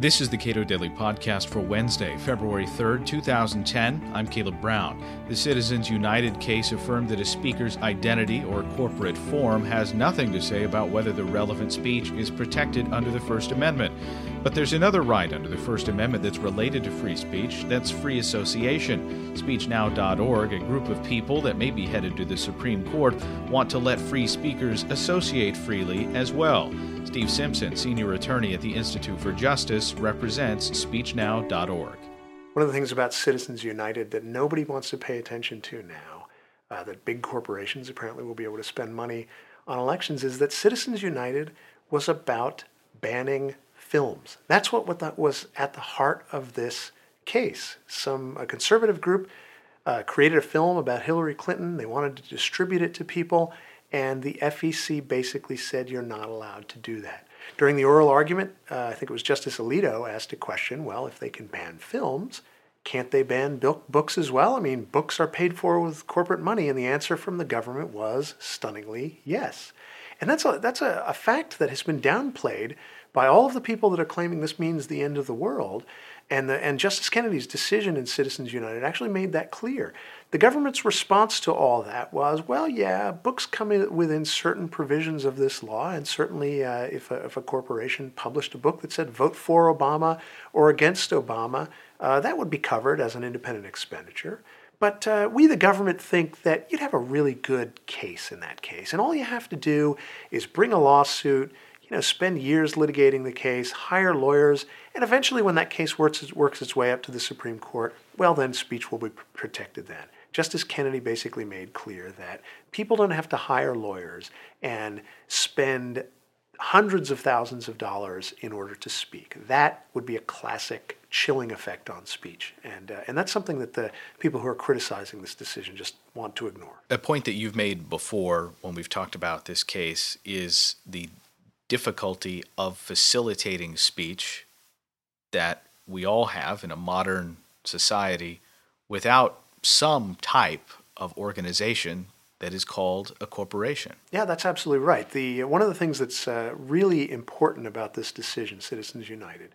This is the Cato Daily Podcast for Wednesday, February 3rd, 2010. I'm Caleb Brown. The Citizens United case affirmed that a speaker's identity or corporate form has nothing to say about whether the relevant speech is protected under the First Amendment. But there's another right under the First Amendment that's related to free speech that's free association. SpeechNow.org, a group of people that may be headed to the Supreme Court, want to let free speakers associate freely as well. Steve Simpson, senior attorney at the Institute for Justice, represents SpeechNow.org. One of the things about Citizens United that nobody wants to pay attention to now, uh, that big corporations apparently will be able to spend money on elections, is that Citizens United was about banning films. That's what, what that was at the heart of this case. Some a conservative group uh, created a film about Hillary Clinton. They wanted to distribute it to people, and the FEC basically said you're not allowed to do that. During the oral argument, uh, I think it was Justice Alito asked a question well, if they can ban films, can't they ban books as well? I mean, books are paid for with corporate money, and the answer from the government was stunningly yes. And that's a, that's a, a fact that has been downplayed by all of the people that are claiming this means the end of the world. And, the, and Justice Kennedy's decision in Citizens United actually made that clear. The government's response to all that was, well, yeah, books come in within certain provisions of this law, and certainly uh, if, a, if a corporation published a book that said vote for Obama or against Obama, uh, that would be covered as an independent expenditure. But uh, we, the government, think that you'd have a really good case in that case. And all you have to do is bring a lawsuit, you know, spend years litigating the case, hire lawyers, and eventually when that case works, works its way up to the Supreme Court, well, then speech will be protected then. Justice Kennedy basically made clear that people don't have to hire lawyers and spend hundreds of thousands of dollars in order to speak. That would be a classic chilling effect on speech. And, uh, and that's something that the people who are criticizing this decision just want to ignore. A point that you've made before when we've talked about this case is the difficulty of facilitating speech that we all have in a modern society without some type of organization that is called a corporation. Yeah, that's absolutely right. The one of the things that's uh, really important about this decision, Citizens United,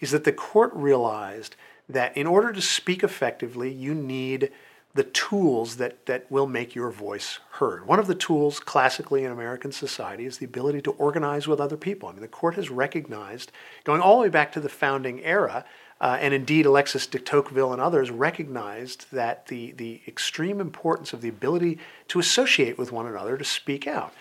is that the court realized that in order to speak effectively, you need the tools that, that will make your voice heard. One of the tools classically in American society is the ability to organize with other people. I mean, the court has recognized, going all the way back to the founding era, uh, and indeed, Alexis de Tocqueville and others recognized that the, the extreme importance of the ability to associate with one another, to speak out.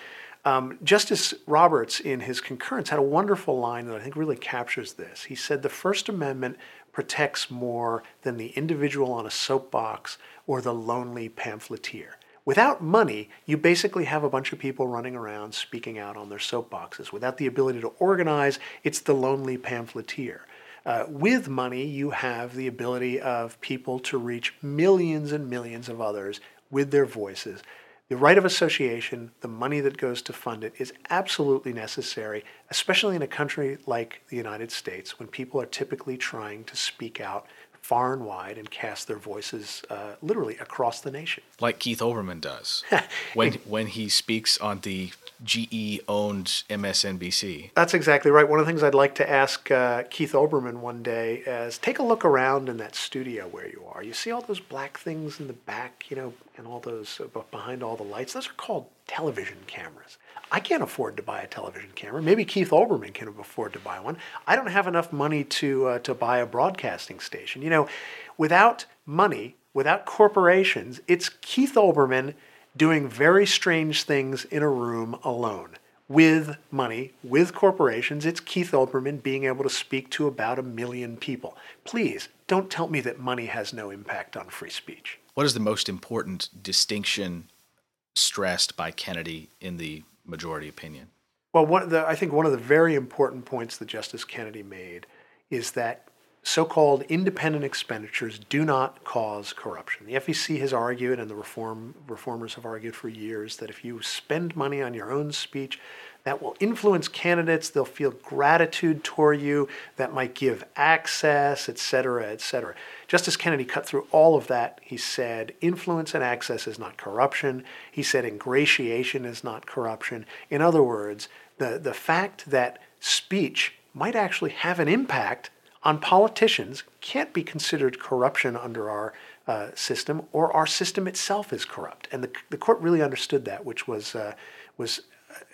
Um, Justice Roberts, in his concurrence, had a wonderful line that I think really captures this. He said, The First Amendment protects more than the individual on a soapbox or the lonely pamphleteer. Without money, you basically have a bunch of people running around speaking out on their soapboxes. Without the ability to organize, it's the lonely pamphleteer. Uh, with money, you have the ability of people to reach millions and millions of others with their voices. The right of association, the money that goes to fund it, is absolutely necessary, especially in a country like the United States, when people are typically trying to speak out far and wide and cast their voices uh, literally across the nation. Like Keith Olbermann does when, when he speaks on the GE owned MSNBC. That's exactly right. One of the things I'd like to ask uh, Keith Olbermann one day is take a look around in that studio where you are. You see all those black things in the back, you know, and all those uh, behind all the lights? Those are called television cameras. I can't afford to buy a television camera. Maybe Keith Olbermann can afford to buy one. I don't have enough money to uh, to buy a broadcasting station. You know, without money, without corporations, it's Keith Olbermann doing very strange things in a room alone. With money, with corporations, it's Keith Olbermann being able to speak to about a million people. Please don't tell me that money has no impact on free speech. What is the most important distinction stressed by Kennedy in the majority opinion? Well, one the, I think one of the very important points that Justice Kennedy made is that so-called independent expenditures do not cause corruption. The FEC has argued, and the reform reformers have argued for years, that if you spend money on your own speech, that will influence candidates. They'll feel gratitude toward you. That might give access, et cetera, et cetera. Justice Kennedy cut through all of that. He said influence and access is not corruption. He said ingratiation is not corruption. In other words, the, the fact that speech might actually have an impact on politicians can't be considered corruption under our uh, system, or our system itself is corrupt. And the, the court really understood that, which was, uh, was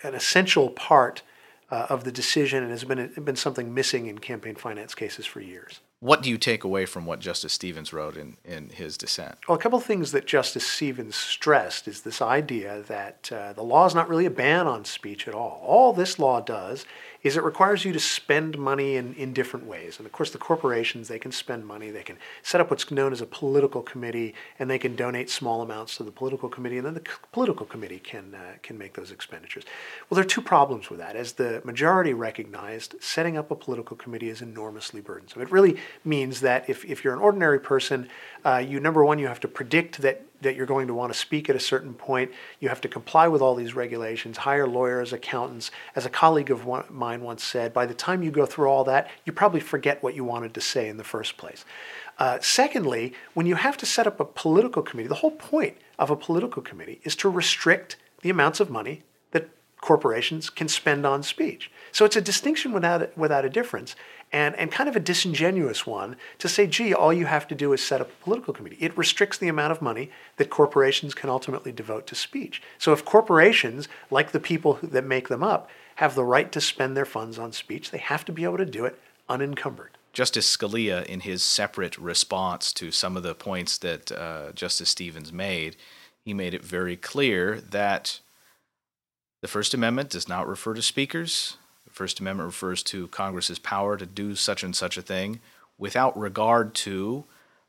an essential part uh, of the decision and has been, been something missing in campaign finance cases for years. What do you take away from what Justice Stevens wrote in, in his dissent? Well, a couple of things that Justice Stevens stressed is this idea that uh, the law is not really a ban on speech at all. All this law does is it requires you to spend money in, in different ways. And of course, the corporations, they can spend money. They can set up what's known as a political committee, and they can donate small amounts to the political committee, and then the political committee can, uh, can make those expenditures. Well, there are two problems with that. As the majority recognized, setting up a political committee is enormously burdensome. It really means that if, if you're an ordinary person, uh, you, number one, you have to predict that that you're going to want to speak at a certain point. You have to comply with all these regulations, hire lawyers, accountants. As a colleague of one, mine once said, by the time you go through all that, you probably forget what you wanted to say in the first place. Uh, secondly, when you have to set up a political committee, the whole point of a political committee is to restrict the amounts of money corporations can spend on speech. So it's a distinction without, without a difference and, and kind of a disingenuous one to say, gee, all you have to do is set up a political committee. It restricts the amount of money that corporations can ultimately devote to speech. So if corporations, like the people that make them up, have the right to spend their funds on speech, they have to be able to do it unencumbered. Justice Scalia, in his separate response to some of the points that uh, Justice Stevens made, he made it very clear that the First Amendment does not refer to speakers. The First Amendment refers to Congress's power to do such and such a thing without regard to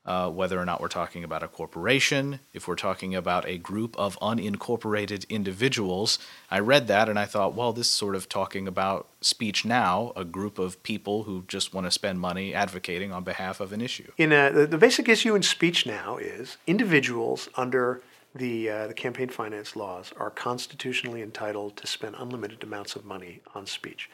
uh, whether or not we're talking about a corporation, if we're talking about a group of unincorporated individuals. I read that and I thought, well, this is sort of talking about SpeechNow, a group of people who just want to spend money advocating on behalf of an issue. In a, the, the basic issue in SpeechNow is individuals under the, uh, the campaign finance laws are constitutionally entitled to spend unlimited amounts of money on speech.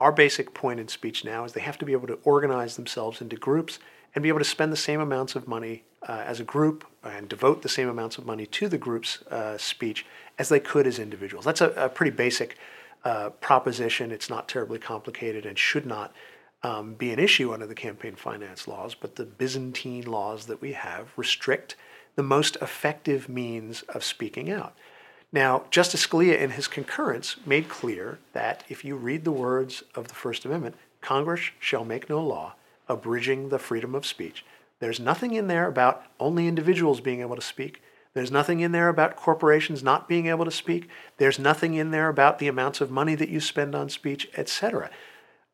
Our basic point in SpeechNow is they have to be able to organize themselves into groups and be able to spend the same amounts of money uh, as a group and devote the same amounts of money to the group's uh, speech as they could as individuals. That's a, a pretty basic uh, proposition. It's not terribly complicated and should not um, be an issue under the campaign finance laws, but the Byzantine laws that we have restrict the most effective means of speaking out. Now, Justice Scalia, in his concurrence, made clear that if you read the words of the First Amendment, Congress shall make no law abridging the freedom of speech. There's nothing in there about only individuals being able to speak. There's nothing in there about corporations not being able to speak. There's nothing in there about the amounts of money that you spend on speech, etc.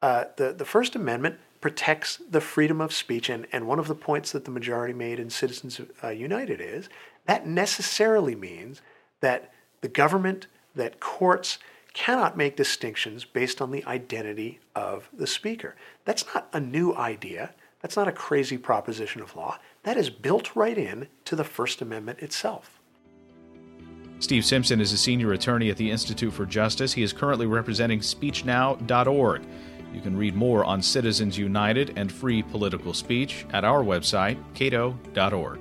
Uh, the, the First Amendment protects the freedom of speech. And, and one of the points that the majority made in Citizens uh, United is that necessarily means that the government, that courts cannot make distinctions based on the identity of the speaker. That's not a new idea. That's not a crazy proposition of law. That is built right in to the First Amendment itself. Steve Simpson is a senior attorney at the Institute for Justice. He is currently representing SpeechNow.org. You can read more on Citizens United and free political speech at our website, cato.org.